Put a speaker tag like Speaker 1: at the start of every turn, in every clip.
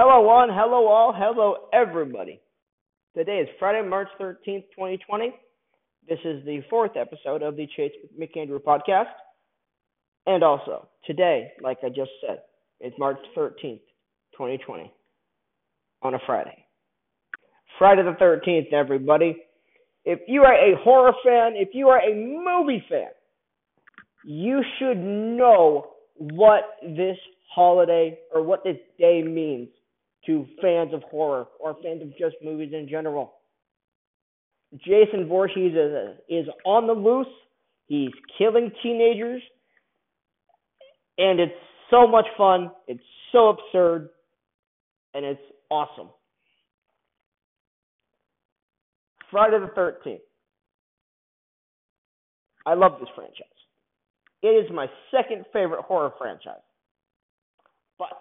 Speaker 1: Hello, one, hello, all, hello, everybody. Today is Friday, March 13th, 2020. This is the fourth episode of the Chase McAndrew podcast. And also, today, like I just said, is March 13th, 2020, on a Friday. Friday the 13th, everybody. If you are a horror fan, if you are a movie fan, you should know what this holiday or what this day means to fans of horror or fans of just movies in general. Jason Voorhees is, is on the loose. He's killing teenagers. And it's so much fun. It's so absurd. And it's awesome. Friday the 13th. I love this franchise. It is my second favorite horror franchise. But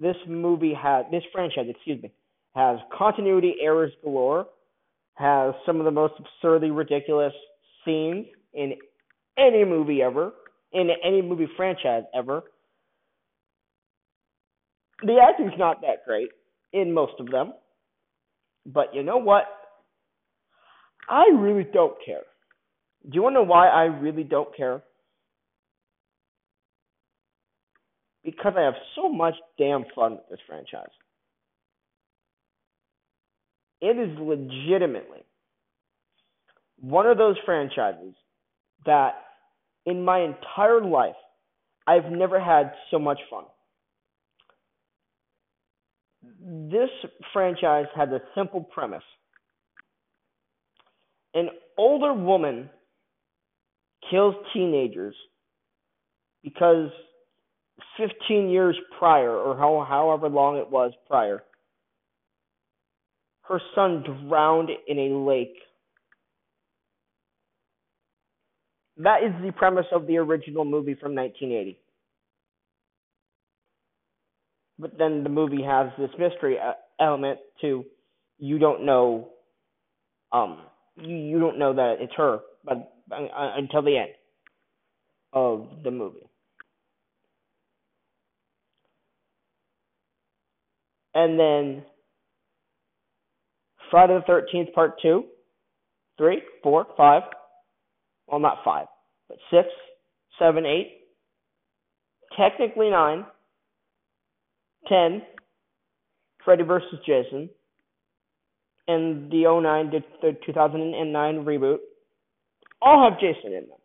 Speaker 1: this movie has this franchise, excuse me, has continuity errors galore, has some of the most absurdly ridiculous scenes in any movie ever, in any movie franchise ever. The acting's not that great in most of them. But you know what? I really don't care. Do you want to know why I really don't care? Because I have so much damn fun with this franchise. It is legitimately one of those franchises that in my entire life I've never had so much fun. This franchise has a simple premise. An older woman kills teenagers because 15 years prior, or how, however long it was prior, her son drowned in a lake. That is the premise of the original movie from 1980. But then the movie has this mystery element to you don't know um you, you don't know that it's her but uh, until the end of the movie. And then Friday the Thirteenth Part Two, three, four, five. Well, not five, but six, seven, eight. Technically nine. Ten. Freddy versus Jason. And the 09 the 2009 reboot all have Jason in them.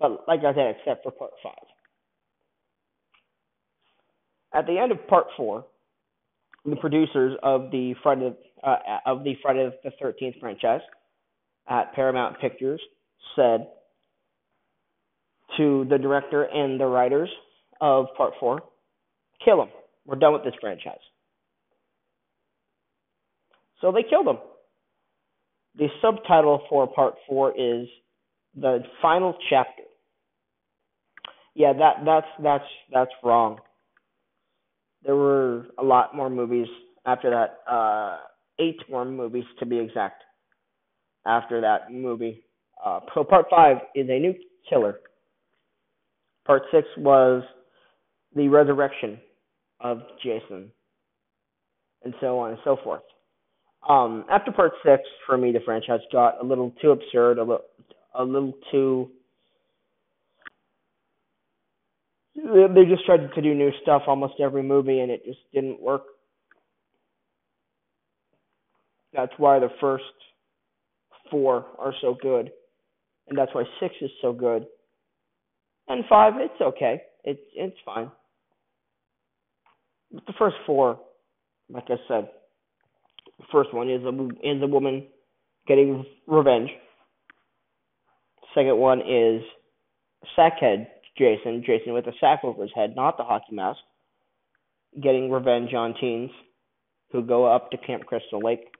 Speaker 1: But like I said, except for part five. At the end of part four, the producers of the Friday uh, of the the Thirteenth franchise at Paramount Pictures said to the director and the writers of Part Four, "Kill them. We're done with this franchise." So they killed them. The subtitle for Part Four is the final chapter. Yeah, that that's that's that's wrong. There were a lot more movies after that. Uh, eight more movies to be exact. After that movie, uh, so part five is a new killer. Part six was the resurrection of Jason, and so on and so forth. Um, after part six, for me, the franchise got a little too absurd, a little, a little too. They just tried to do new stuff almost every movie, and it just didn't work. That's why the first four are so good, and that's why six is so good. And five, it's okay. It's it's fine. But the first four, like I said, the first one is a is a woman getting revenge Second one is Sackhead Jason, Jason with a sack over his head, not the hockey mask, getting revenge on teens who go up to Camp Crystal Lake.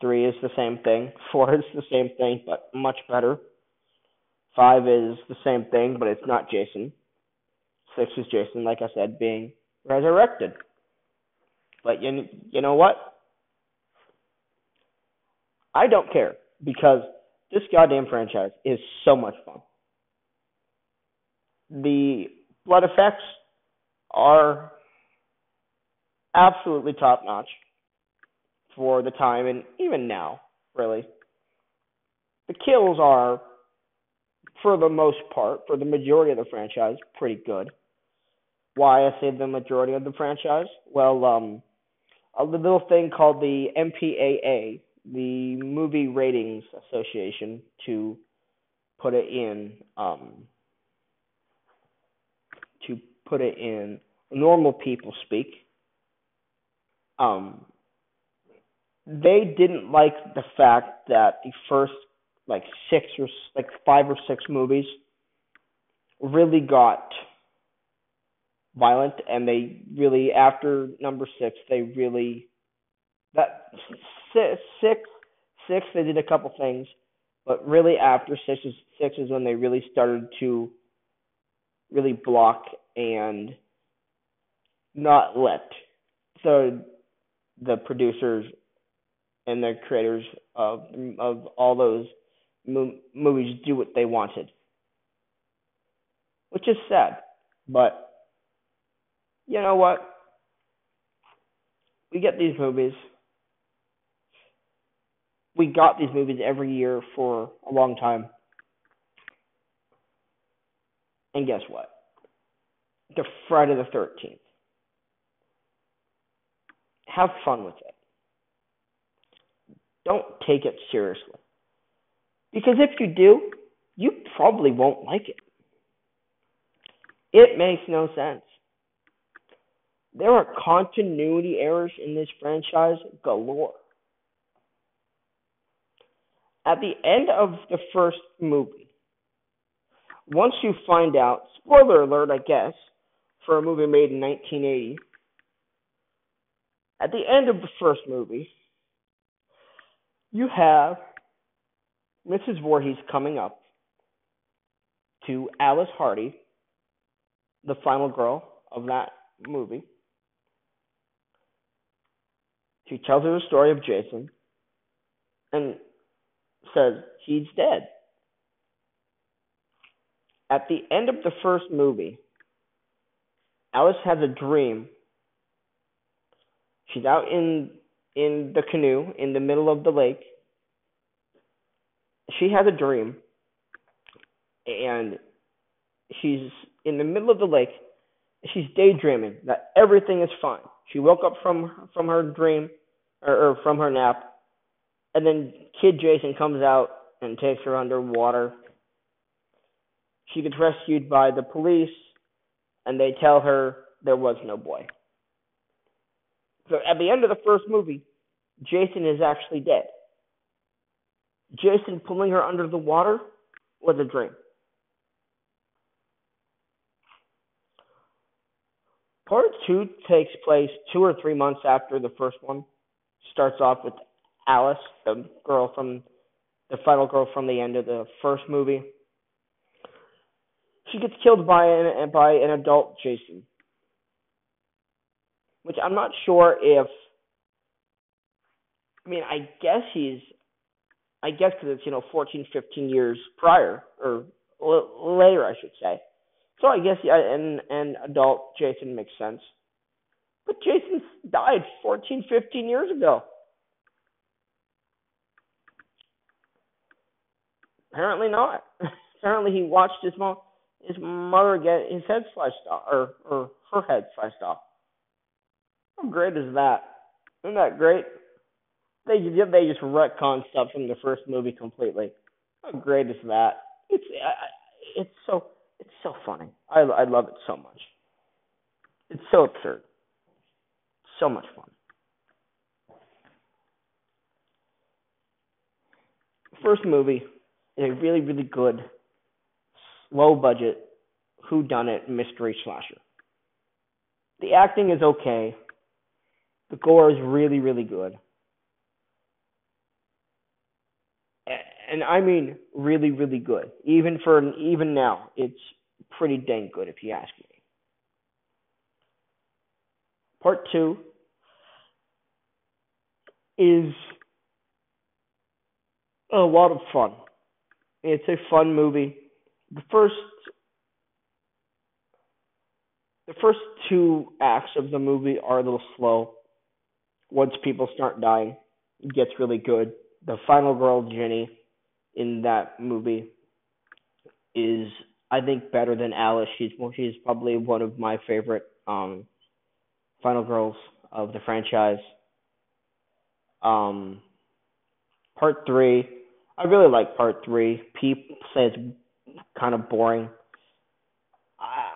Speaker 1: Three is the same thing. Four is the same thing, but much better. Five is the same thing, but it's not Jason. Six is Jason, like I said, being resurrected. But you you know what? I don't care because this goddamn franchise is so much fun. The blood effects are absolutely top notch for the time and even now, really. The kills are, for the most part, for the majority of the franchise, pretty good. Why I say the majority of the franchise? Well, um, a little thing called the MPAA, the Movie Ratings Association, to put it in, um, put it in normal people speak. Um, they didn't like the fact that the first like six or like five or six movies really got violent and they really after number six they really that six six six they did a couple things but really after six is six is when they really started to really block and not let the the producers and the creators of of all those mo- movies do what they wanted, which is sad. But you know what? We get these movies. We got these movies every year for a long time. And guess what? The Friday the 13th. Have fun with it. Don't take it seriously. Because if you do, you probably won't like it. It makes no sense. There are continuity errors in this franchise galore. At the end of the first movie, once you find out, spoiler alert, I guess, for a movie made in 1980, at the end of the first movie, you have Mrs. Voorhees coming up to Alice Hardy, the final girl of that movie. She tells her the story of Jason and says he's dead. At the end of the first movie, Alice has a dream. She's out in in the canoe in the middle of the lake. She has a dream, and she's in the middle of the lake. She's daydreaming that everything is fine. She woke up from from her dream or, or from her nap, and then Kid Jason comes out and takes her underwater. She gets rescued by the police, and they tell her there was no boy. So at the end of the first movie, Jason is actually dead. Jason pulling her under the water was a dream. Part two takes place two or three months after the first one. Starts off with Alice, the girl from the final girl from the end of the first movie. She gets killed by an by an adult Jason which I'm not sure if. I mean, I guess he's. I guess because it's you know 14, 15 years prior or l- later, I should say. So I guess yeah, an an adult Jason makes sense. But Jason died 14, 15 years ago. Apparently not. Apparently he watched his mom, his mother get his head sliced off, or or her head sliced off. How great is that? Isn't that great? They they just retcon stuff from the first movie completely. How great is that? It's it's so it's so funny. I I love it so much. It's so absurd. So much fun. First movie is a really really good, low budget, who done it mystery slasher. The acting is okay. The gore is really, really good. And I mean really, really good. Even for an, even now, it's pretty dang good if you ask me. Part two is a lot of fun. It's a fun movie. The first the first two acts of the movie are a little slow. Once people start dying, it gets really good. The final girl, Jenny, in that movie is I think better than Alice. She's well, she's probably one of my favorite um final girls of the franchise. Um part 3, I really like part 3. People say it's kind of boring. I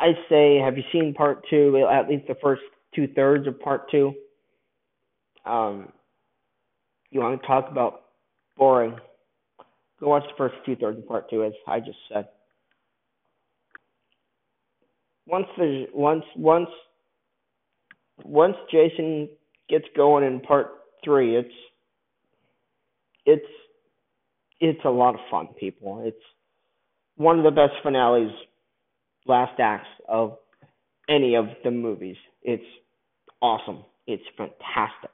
Speaker 1: I say have you seen part 2 at least the first two thirds of part 2? Um you want to talk about boring? Go watch the first two thirds of part two, as I just said. Once the once once once Jason gets going in part three, it's it's it's a lot of fun, people. It's one of the best finales, last acts of any of the movies. It's awesome. It's fantastic.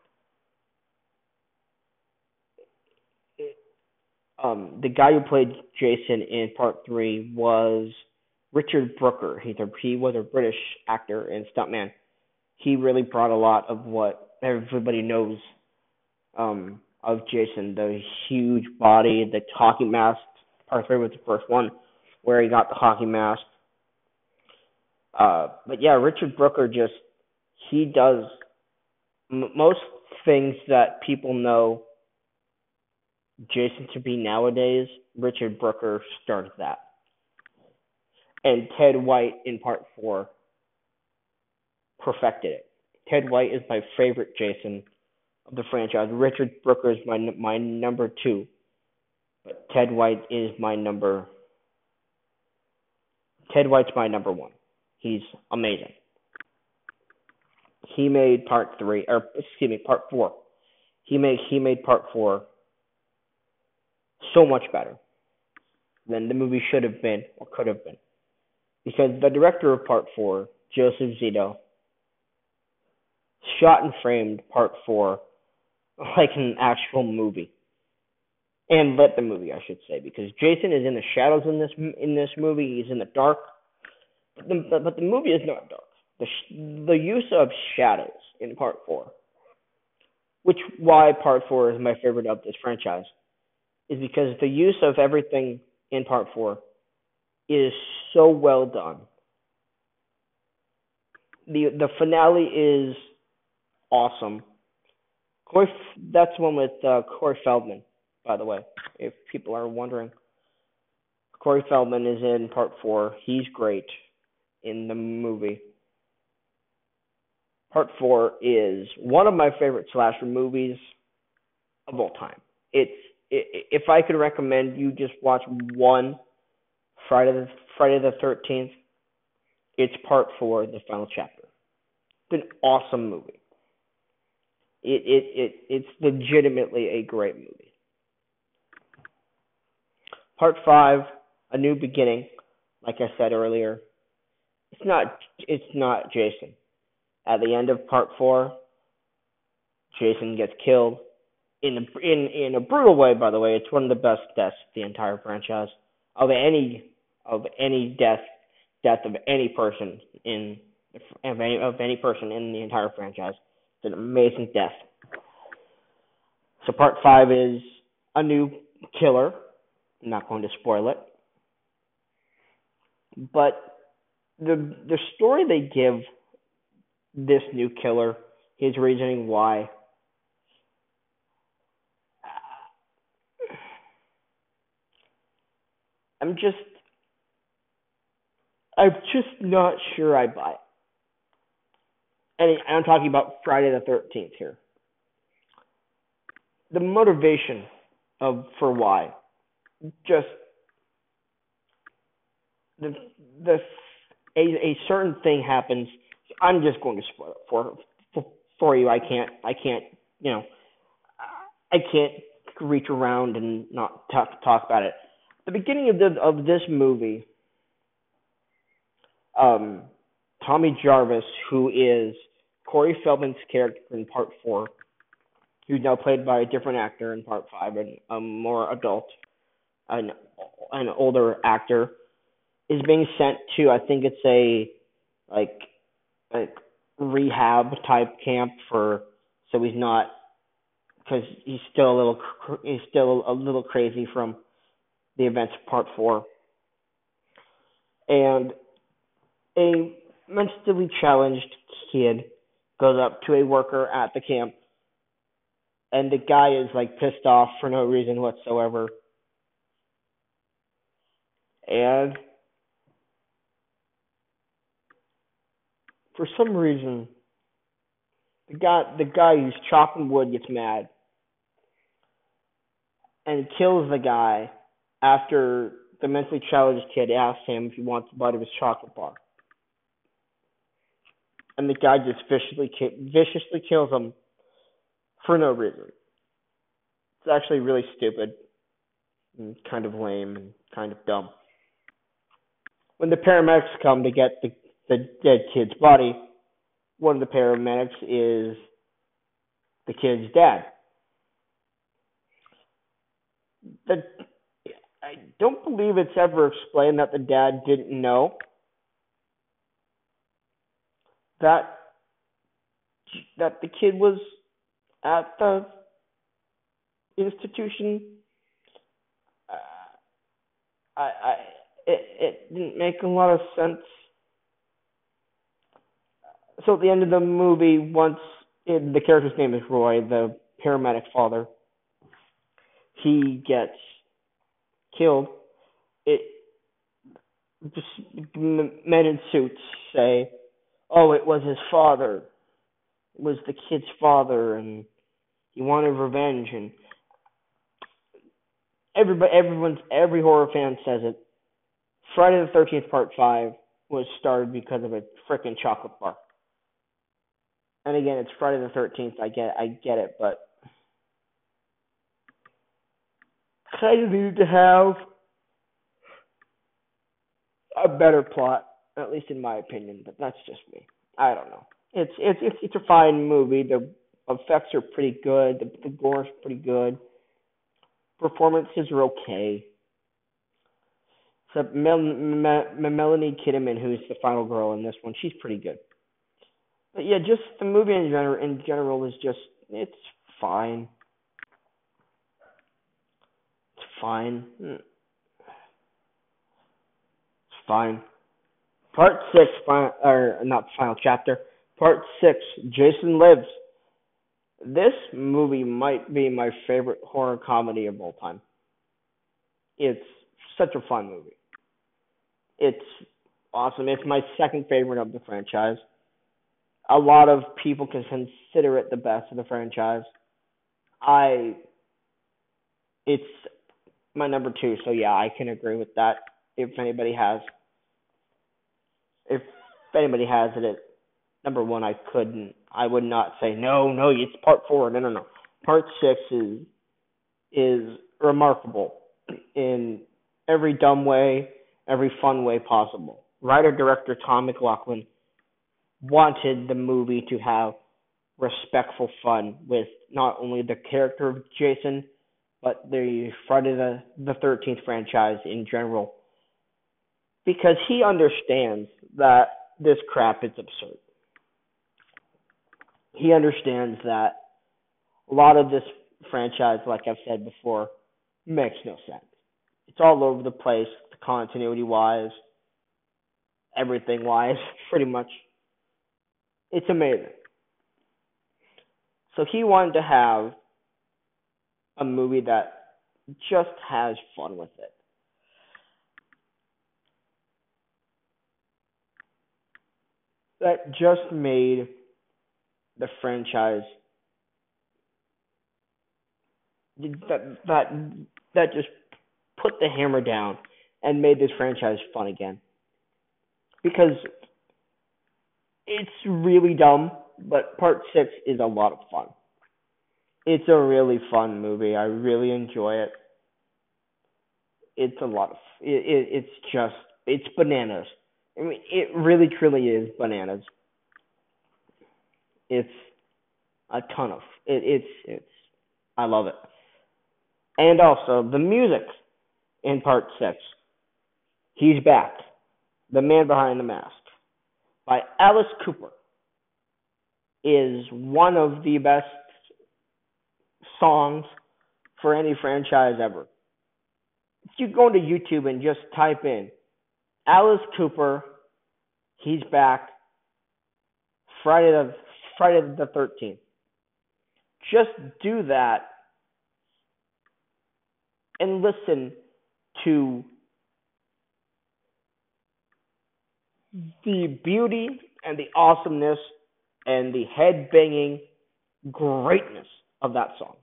Speaker 1: um, the guy who played Jason in part three was Richard Brooker. He's a, he was a British actor and stuntman. He really brought a lot of what everybody knows um, of Jason: the huge body, the talking mask. Part three was the first one where he got the hockey mask. Uh, but yeah, Richard Brooker just he does m- most things that people know Jason to be nowadays, Richard Brooker started that. And Ted White in part four perfected it. Ted White is my favorite Jason of the franchise. Richard Brooker is my my number two, but Ted White is my number. Ted White's my number one. He's amazing. He made part three, or excuse me, part four. He made he made part four so much better than the movie should have been or could have been. Because the director of Part 4, Joseph Zito, shot and framed Part 4 like an actual movie. And lit the movie, I should say, because Jason is in the shadows in this in this movie. He's in the dark, but the but the movie is not dark. The the use of shadows in Part Four, which why Part Four is my favorite of this franchise, is because the use of everything in part four is so well done. The the finale is awesome. Corey, that's one with uh, Corey Feldman, by the way, if people are wondering. Corey Feldman is in part four. He's great in the movie. Part four is one of my favorite slasher movies of all time. It's if I could recommend you just watch one Friday the Friday the Thirteenth, it's part four, the final chapter. It's an awesome movie. It it it it's legitimately a great movie. Part five, a new beginning. Like I said earlier, it's not it's not Jason. At the end of part four, Jason gets killed in a, in in a brutal way. By the way, it's one of the best deaths the entire franchise of any of any death death of any person in of any of any person in the entire franchise. It's an amazing death. So part five is a new killer. I'm not going to spoil it, but the the story they give this new killer, his reasoning why I'm just I'm just not sure I buy it. And I'm talking about Friday the 13th here. The motivation of for why just the the a, a certain thing happens. I'm just going to spoil it for for, for you. I can't I can't you know I can't reach around and not talk talk about it the beginning of the of this movie, um, Tommy Jarvis, who is Corey Feldman's character in Part Four, who's now played by a different actor in Part Five, and a more adult, an an older actor, is being sent to I think it's a like like rehab type camp for so he's not because he's still a little he's still a little crazy from the events of part four. And a mentally challenged kid goes up to a worker at the camp, and the guy is like pissed off for no reason whatsoever. And for some reason, the guy the guy who's chopping wood gets mad and kills the guy after the mentally challenged kid asks him if he wants a bite of his chocolate bar. And the guy just viciously viciously kills him for no reason. It's actually really stupid and kind of lame and kind of dumb. When the paramedics come to get the, the dead kid's body, one of the paramedics is the kid's dad. The I don't believe it's ever explained that the dad didn't know that that the kid was at the institution. Uh, I, I, it, it didn't make a lot of sense. So at the end of the movie, once it, the character's name is Roy, the paramedic father, he gets killed, it just men in suits say, "Oh, it was his father. It was the kid's father, and he wanted revenge." And everybody, everyone's every horror fan says it. Friday the Thirteenth Part Five was started because of a freaking chocolate bar. And again, it's Friday the Thirteenth. I get, I get it, but of needed to have a better plot, at least in my opinion. But that's just me. I don't know. It's it's it's it's a fine movie. The effects are pretty good. The the gore is pretty good. Performances are okay. Except Mel, Mel, Melanie Kinnaman, who's the final girl in this one, she's pretty good. But yeah, just the movie in general in general is just it's fine It's fine. Hmm. It's fine. Part six, final, or not final chapter. Part six, Jason Lives. This movie might be my favorite horror comedy of all time. It's such a fun movie. It's awesome. It's my second favorite of the franchise. A lot of people can consider it the best of the franchise. I it's my number two. So yeah, I can agree with that. If anybody has, if anybody has it at number one, I couldn't. I would not say no, no. It's part four. No, no, no. Part six is is remarkable in every dumb way, every fun way possible. Writer director Tom McLoughlin wanted the movie to have respectful fun with not only the character of Jason but the Friday the the Thirteenth franchise in general, because he understands that this crap is absurd. He understands that a lot of this franchise, like I've said before, makes no sense. It's all over the place, continuity wise, everything wise, pretty much. It's amazing. So he wanted to have a movie that just has fun with it. That just made the franchise that that that just put the hammer down and made this franchise fun again. Because it's really dumb, but part 6 is a lot of fun it's a really fun movie. I really enjoy it. It's a lot of it, it it's just it's bananas. I mean, it really truly is bananas. It's a ton of it, it's it's I love it. And also the music in part 6. He's back. The man behind the mask by Alice Cooper. is one of the best songs for any franchise ever. If you go to YouTube and just type in Alice Cooper, he's back, Friday the Friday the 13th. Just do that and listen to the beauty and the awesomeness and the head banging greatness of that song.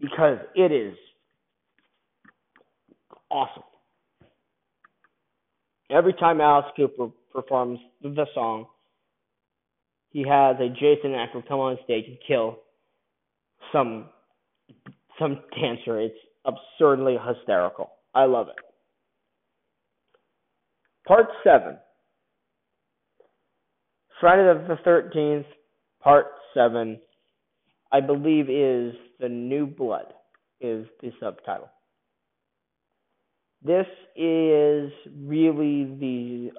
Speaker 1: Because it is awesome. Every time Alice Cooper performs the song, he has a Jason actor come on stage and kill some some dancer. It's absurdly hysterical. I love it. Part 7. Friday the 13th, Part 7, I believe is The New Blood, is the subtitle. This is really the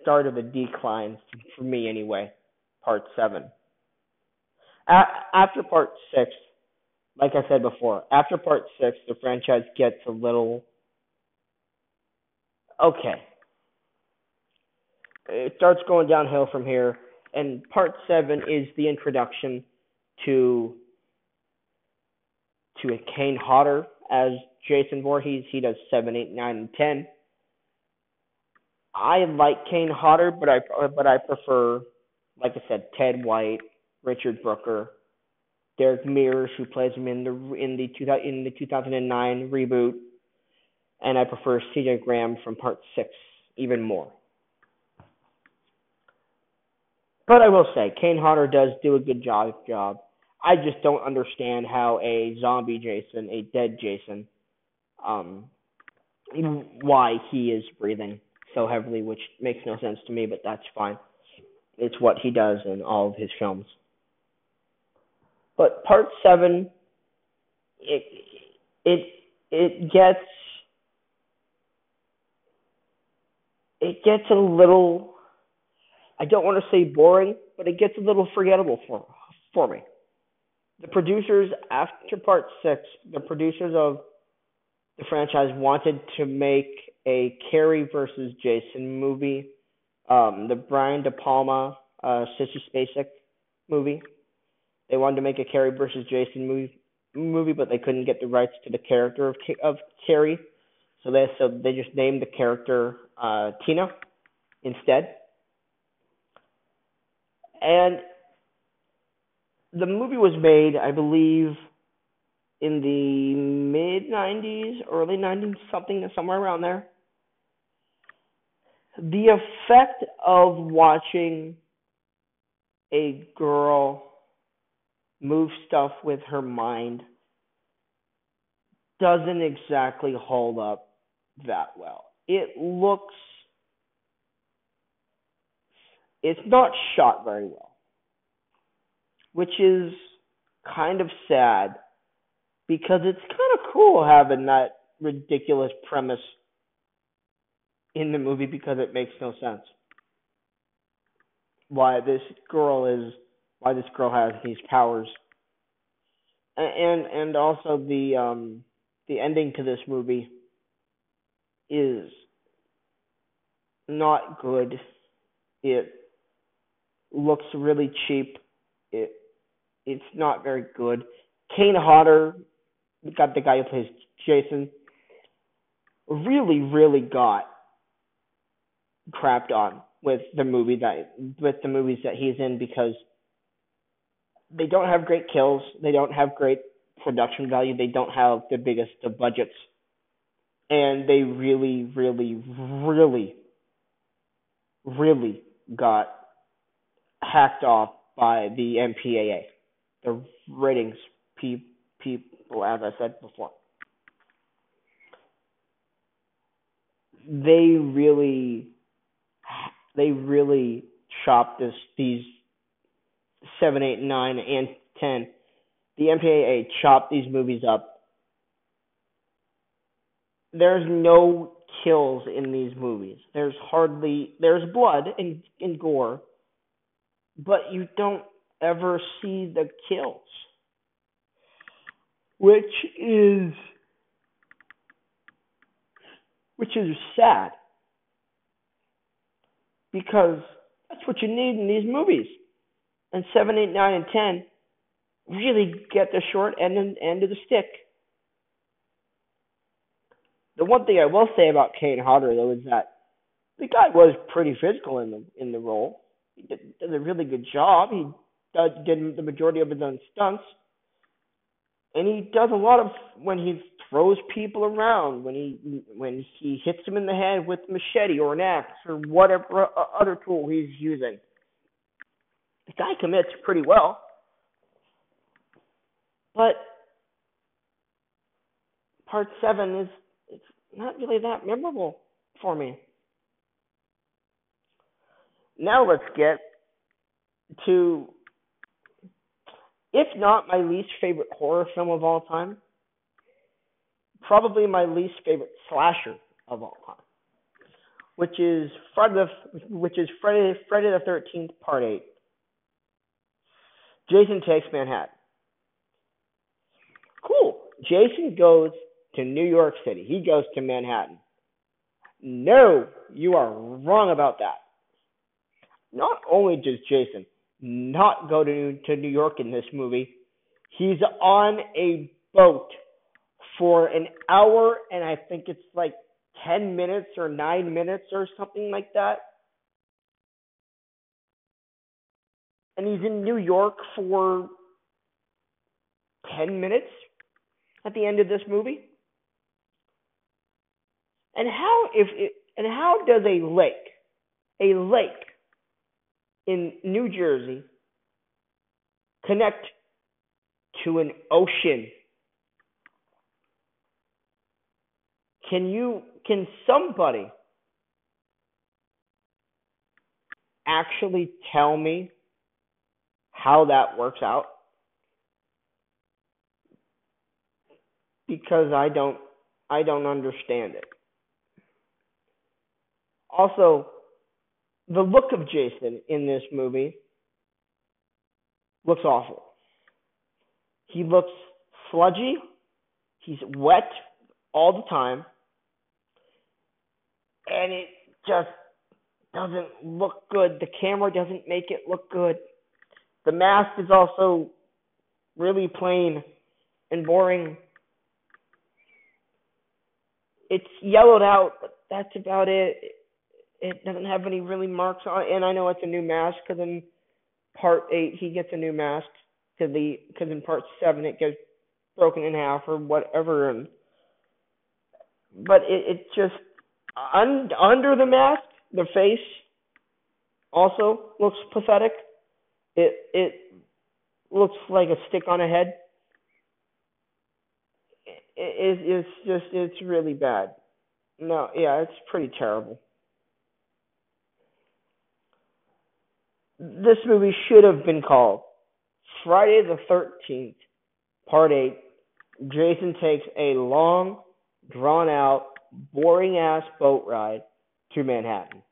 Speaker 1: start of a decline, for me anyway, Part 7. A- after Part 6, like I said before, after Part 6, the franchise gets a little. Okay it starts going downhill from here. And part seven is the introduction to to a Kane Hodder as Jason Voorhees. He does seven, eight, nine, and ten. I like Kane Hodder, but I but I prefer, like I said, Ted White, Richard Brooker, Derek Mears, who plays him in the in the two in the 2009 reboot, and I prefer C.J. Graham from Part Six even more. But I will say, Kane Hodder does do a good job. Job. I just don't understand how a zombie Jason, a dead Jason, um, why he is breathing so heavily, which makes no sense to me. But that's fine. It's what he does in all of his films. But part seven, it it it gets it gets a little I don't want to say boring, but it gets a little forgettable for for me. The producers after part six, the producers of the franchise wanted to make a Carrie versus Jason movie, um, the Brian De Palma, uh, Sissy Spacek movie. They wanted to make a Carrie versus Jason movie, movie, but they couldn't get the rights to the character of of Carrie, so they so they just named the character uh, Tina instead. And the movie was made, I believe, in the mid 90s, early 90s, something somewhere around there. The effect of watching a girl move stuff with her mind doesn't exactly hold up that well. It looks it's not shot very well, which is kind of sad because it's kind of cool having that ridiculous premise in the movie because it makes no sense. Why this girl is why this girl has these powers. And and also the um the ending to this movie is not good. It looks really cheap. It it's not very good. Kane Hodder, got the guy who plays Jason, really, really got crapped on with the movie that with the movies that he's in because they don't have great kills, they don't have great production value, they don't have the biggest of budgets, and they really, really, really, really got hacked off by the MPAA, the ratings pe- people, as I said before. They really, they really chopped this these seven, eight, nine, and ten. The MPAA chopped these movies up. There's no kills in these movies. There's hardly there's blood and, and gore but you don't ever see the kills, which is which is sad because that's what you need in these movies. And seven, eight, nine, and ten really get the short end end of the stick. The one thing I will say about Kane Hodder though is that the guy was pretty physical in the in the role. He did, did a really good job. He did, did the majority of his own stunts, and he does a lot of when he throws people around, when he when he hits them in the head with a machete or an axe or whatever other tool he's using. The guy commits pretty well, but part seven is it's not really that memorable for me. Now let's get to, if not my least favorite horror film of all time, probably my least favorite slasher of all time, which is Friday the, which is Friday Friday the Thirteenth Part Eight. Jason takes Manhattan. Cool. Jason goes to New York City. He goes to Manhattan. No, you are wrong about that. Not only does Jason not go to to New York in this movie, he's on a boat for an hour and I think it's like 10 minutes or 9 minutes or something like that. And he's in New York for 10 minutes at the end of this movie. And how if it, and how does a lake, a lake in New Jersey connect to an ocean? Can you can somebody actually tell me how that works out? Because I don't I don't understand it. Also, the look of Jason in this movie looks awful. He looks sludgy. He's wet all the time. And it just doesn't look good. The camera doesn't make it look good. The mask is also really plain and boring. It's yellowed out, but that's about it it doesn't have any really marks on it. And I know it's a new mask because in part eight he gets a new mask because in part seven it gets broken in half or whatever. And but it it just un, under the mask the face also looks pathetic. It it looks like a stick on a head. It, it, it's just it's really bad. No, yeah, it's pretty terrible. this movie should have been called Friday the 13th, Part 8. Jason takes a long, drawn out, boring ass boat ride to Manhattan.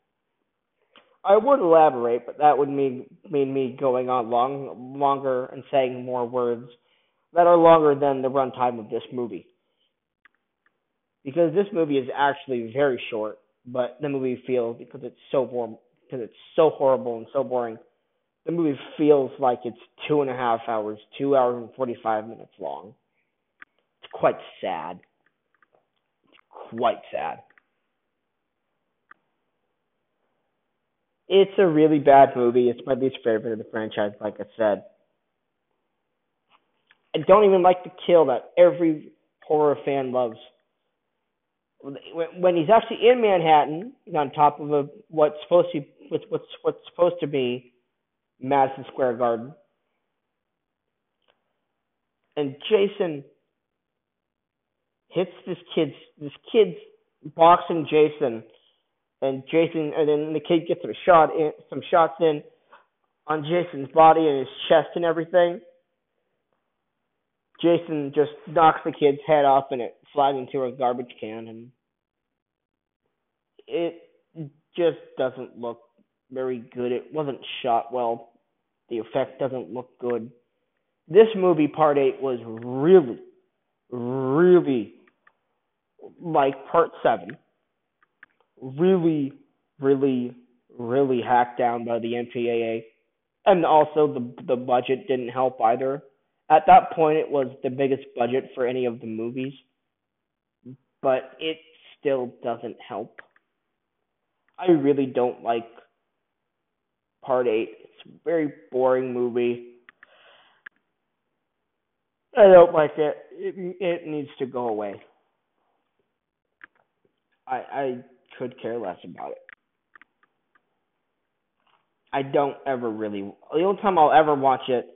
Speaker 1: I would elaborate, but that would mean mean me going on long longer and saying more words that are longer than the runtime of this movie. Because this movie is actually very short, but the movie feels because it's so warm because it's so horrible and so boring. The movie feels like it's two and a half hours, two hours and 45 minutes long. It's quite sad. It's quite sad. It's a really bad movie. It's my least favorite of the franchise, like I said. I don't even like the kill that every horror fan loves when he's actually in Manhattan, on top of a what's supposed to be, what's what's supposed to be Madison Square Garden, and Jason hits this kid's this kid's boxing Jason, and Jason and then the kid gets some shot in some shots in on Jason's body and his chest and everything. Jason just knocks the kid's head off and it flies into a garbage can and it just doesn't look very good. It wasn't shot well The effect doesn't look good. This movie, Part 8, was really, really like Part 7. Really, really, really hacked down by the MPAA. And also, the, the budget didn't help either. At that point, it was the biggest budget for any of the movies. But it still doesn't help. I really don't like Part 8. It's a very boring movie. I don't like it. It, it needs to go away. I I could care less about it. I don't ever really. The only time I'll ever watch it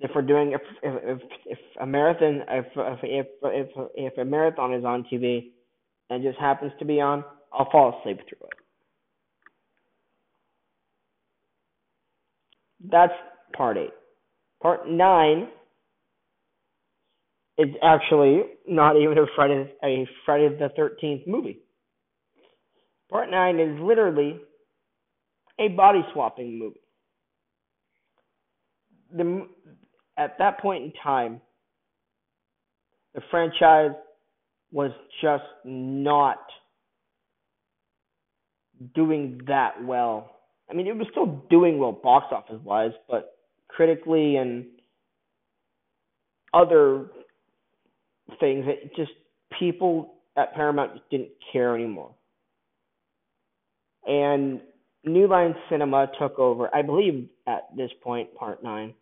Speaker 1: if we're doing if if if a marathon if if if if, a marathon is on TV and just happens to be on, I'll fall asleep through it. That's part eight. Part nine is actually not even a Friday a Friday the Thirteenth movie. Part nine is literally a body swapping movie. The at that point in time, the franchise was just not doing that well. I mean, it was still doing well box office wise, but critically and other things, it just people at Paramount didn't care anymore. And New Line Cinema took over, I believe, at this point, Part 9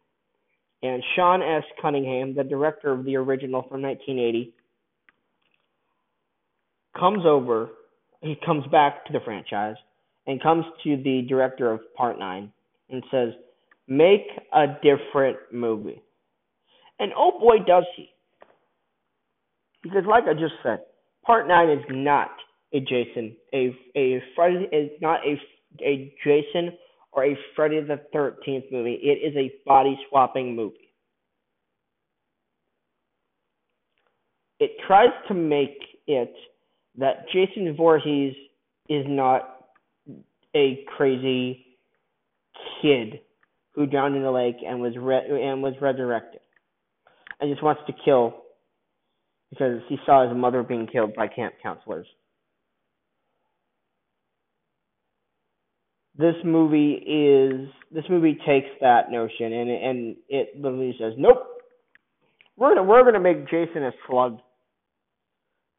Speaker 1: and Sean S. Cunningham, the director of the original from 1980, comes over. He comes back to the franchise and comes to the director of Part 9 and says, Make a different movie. And oh boy, does he. Because, like I just said, Part 9 is not a Jason, a, a Friday, is not a, a Jason or a Friday the 13th movie. It is a body swapping movie. It tries to make it that Jason Voorhees is not a crazy kid who drowned in a lake and was re- and was resurrected and just wants to kill because he saw his mother being killed by camp counselors. This movie is this movie takes that notion and and it literally says, "Nope, we're gonna we're gonna make Jason a slug."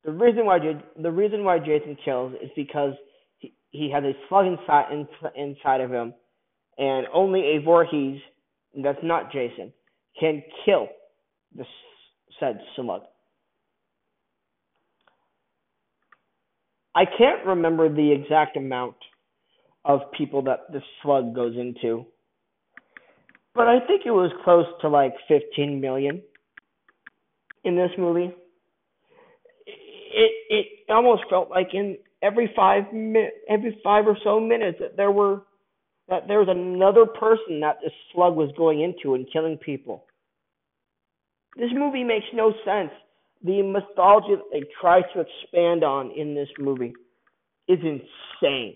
Speaker 1: The reason why the reason why Jason kills is because he he has a slug inside in, inside of him, and only a Voorhees that's not Jason can kill the said slug. I can't remember the exact amount of people that the slug goes into. But I think it was close to like 15 million in this movie. It it almost felt like in every five mi- every five or so minutes that there were that there was another person that this slug was going into and killing people. This movie makes no sense. The mythology that they try to expand on in this movie is insane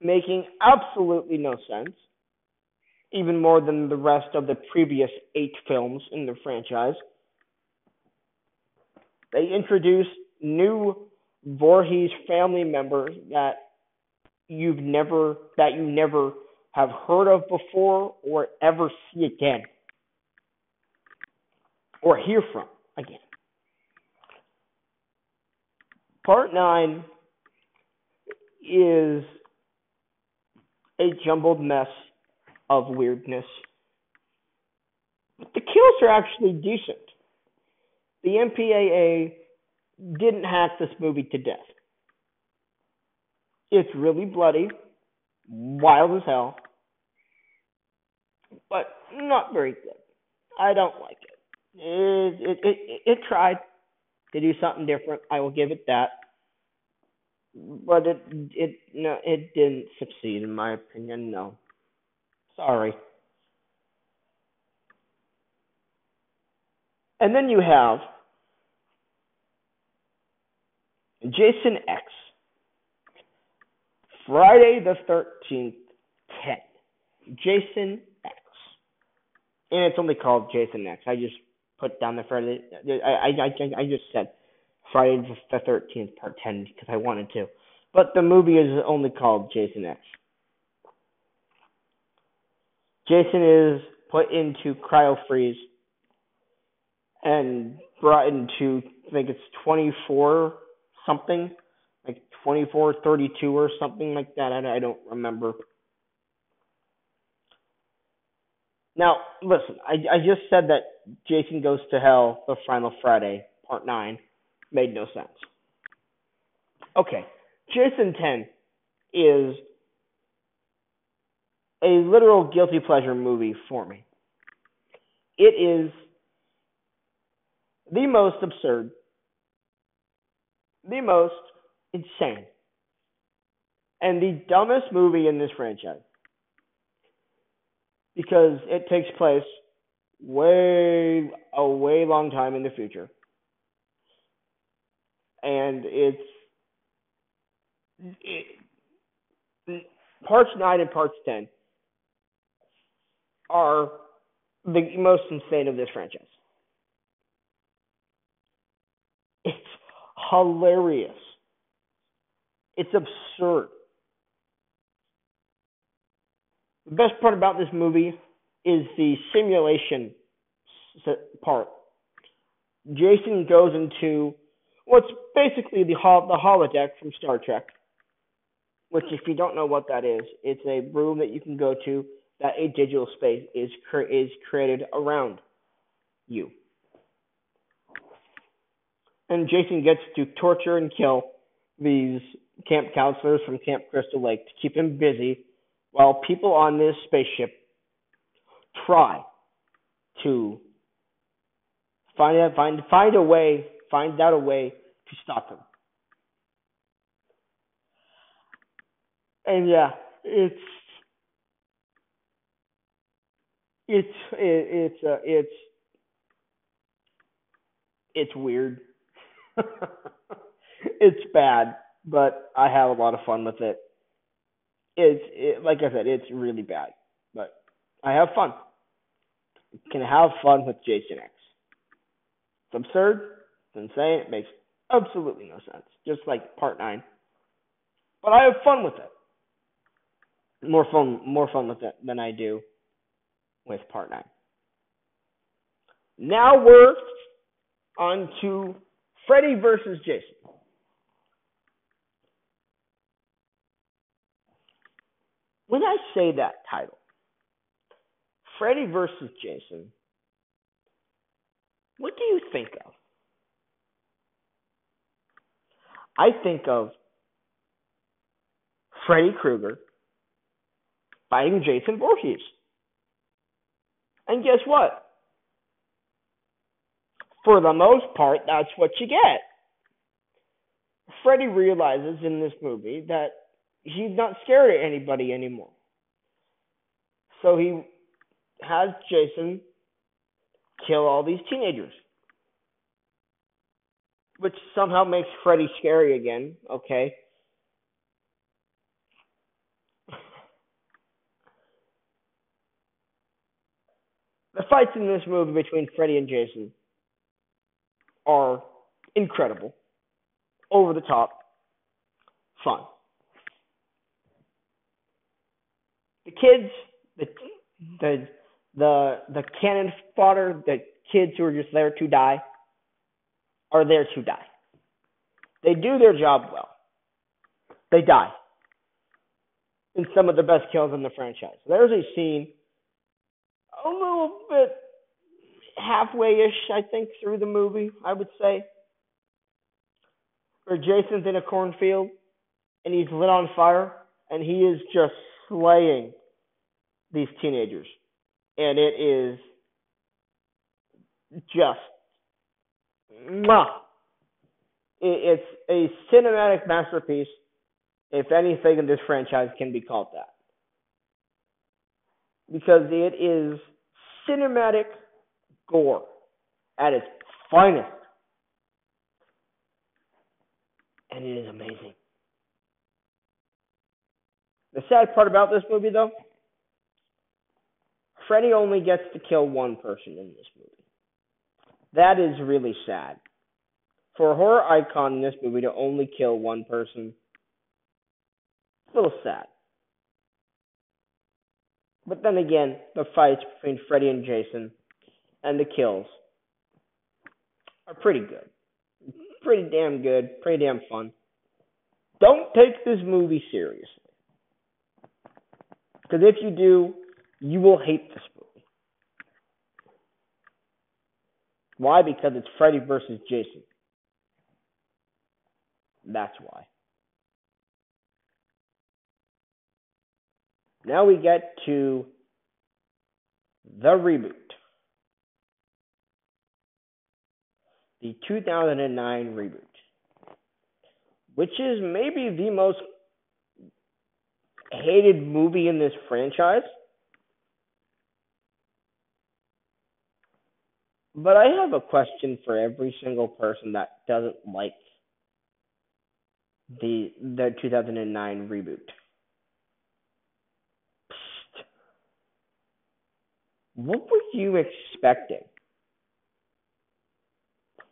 Speaker 1: making absolutely no sense, even more than the rest of the previous eight films in the franchise. They introduce new Voorhees family members that you've never that you never have heard of before or ever see again or hear from again. Part 9 is a jumbled mess of weirdness. But the kills are actually decent. The MPAA didn't hack this movie to death. It's really bloody, wild as hell, but not very good. I don't like it. It, it, it, it tried to do something different. I will give it that but it it no it didn't succeed in my opinion. No, sorry. And then you have Jason X, Friday the Thirteenth, ten. Jason X, and it's only called Jason X. I just put down the Friday. I I I, I just said Friday the Thirteenth Part Ten because I wanted to, but the movie is only called Jason X. Jason is put into cryo freeze and brought into I think it's 24 something, like 24 32 or something like that. I, I don't remember. Now, listen, I I just said that Jason Goes to Hell, the final Friday, part 9, made no sense. Okay, Jason 10 is a literal guilty pleasure movie for me. It is the most absurd, the most insane, and the dumbest movie in this franchise because it takes place way a way long time in the future and it's it, parts 9 and parts 10 are the most insane of this franchise. It's hilarious. It's absurd. The best part about this movie is the simulation part. Jason goes into what's basically the hol- the holodeck from Star Trek. Which, if you don't know what that is, it's a room that you can go to that a digital space is is created around you. And Jason gets to torture and kill these camp counselors from Camp Crystal Lake to keep him busy while people on this spaceship try to find out, find find a way find out a way to stop him. And yeah, it's it's it, it's uh, it's it's weird. it's bad, but I have a lot of fun with it it's it, like I said, it's really bad, but I have fun. Can have fun with Jason X. It's absurd. It's insane. It makes absolutely no sense. Just like Part Nine, but I have fun with it. More fun, more fun with it than I do with Part Nine. Now we're on to Freddy versus Jason. when I say that title, Freddy versus Jason, what do you think of? I think of Freddy Krueger fighting Jason Voorhees. And guess what? For the most part, that's what you get. Freddy realizes in this movie that he's not scared of anybody anymore. So he has Jason kill all these teenagers. Which somehow makes Freddy scary again, okay? the fights in this movie between Freddy and Jason are incredible, over the top, fun. the kids, the the the the cannon fodder, the kids who are just there to die, are there to die. They do their job well. They die in some of the best kills in the franchise. There's a scene a little bit halfway-ish, I think, through the movie. I would say where Jason's in a cornfield and he's lit on fire and he is just slaying these teenagers. And it is just mwah. It's a cinematic masterpiece, if anything in this franchise can be called that. Because it is cinematic gore at its finest. And it is amazing. The sad part about this movie, though, Freddy only gets to kill one person in this movie. That is really sad. For a horror icon in this movie to only kill one person, a little sad. But then again, the fights between Freddy and Jason and the kills are pretty good. Pretty damn good, pretty damn fun. Don't take this movie seriously. Because if you do, you will hate this movie. Why? Because it's Freddy versus Jason. That's why. Now we get to the reboot. The 2009 reboot. Which is maybe the most hated movie in this franchise. But I have a question for every single person that doesn't like the the 2009 reboot. Psst. What were you expecting?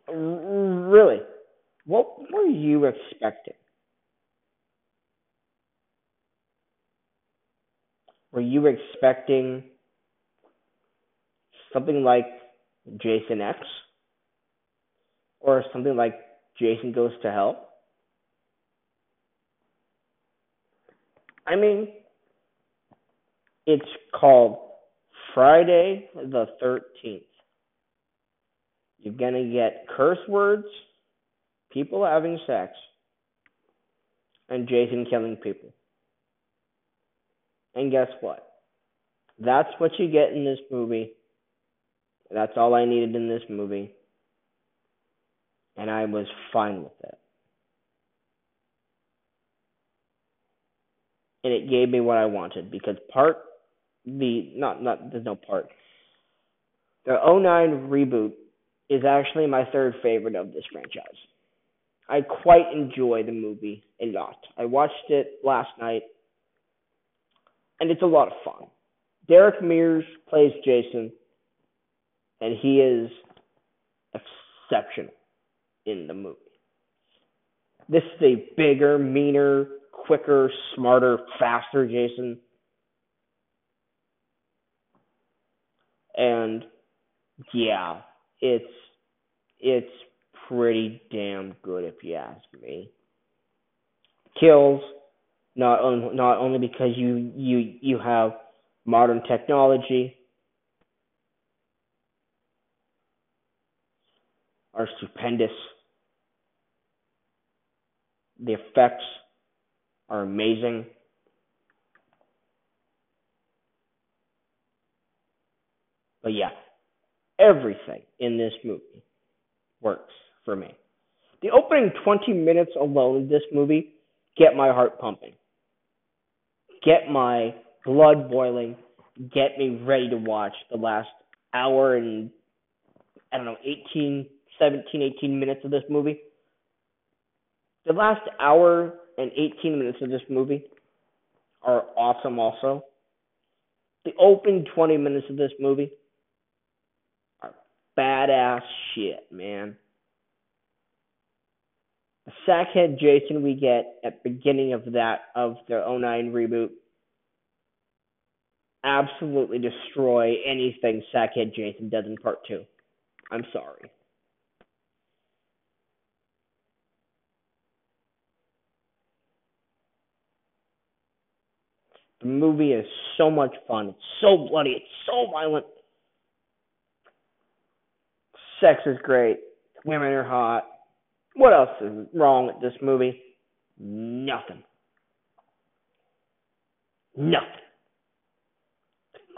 Speaker 1: Really? What were you expecting? Were you expecting something like Jason X? Or something like Jason Goes to Hell? I mean, it's called Friday the 13th. You're going to get curse words, people having sex, and Jason killing people. And guess what? That's what you get in this movie. That's all I needed in this movie. And I was fine with it. And it gave me what I wanted because part the not not there's no part. The 09 reboot is actually my third favorite of this franchise. I quite enjoy the movie a lot. I watched it last night and it's a lot of fun. Derek Mears plays Jason, and he is exceptional in the movie. This is a bigger, meaner, quicker, smarter, faster Jason. And yeah, it's it's pretty damn good if you ask me. Kills not on, not only because you you you have modern technology are stupendous. The effects are amazing. But yeah, everything in this movie works for me. The opening 20 minutes alone of this movie get my heart pumping get my blood boiling, get me ready to watch the last hour and I don't know, 18, 17, 18 minutes of this movie. The last hour and 18 minutes of this movie are awesome also. The open 20 minutes of this movie are badass shit, man. The sackhead Jason we get at beginning of that of the 09 reboot absolutely destroy anything sackhead Jason does in part 2. I'm sorry. The movie is so much fun. It's so bloody. It's so violent. Sex is great. Women are hot. What else is wrong with this movie? Nothing. Nothing.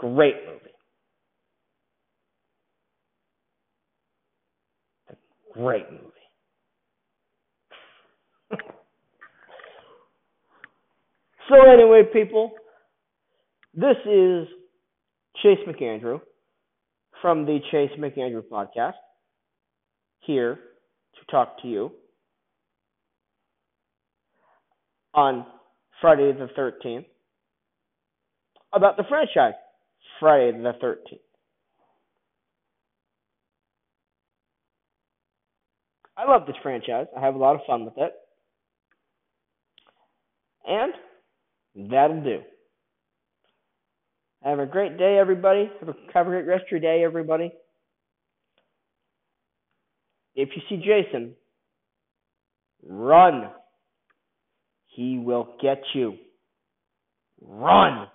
Speaker 1: Great movie. Great movie. so anyway, people, this is Chase McAndrew from the Chase McAndrew podcast here to talk to you on Friday the 13th about the franchise Friday the 13th. I love this franchise. I have a lot of fun with it. And that'll do. Have a great day, everybody. Have a, have a great rest of your day, everybody. If you see Jason, run. He will get you. Run.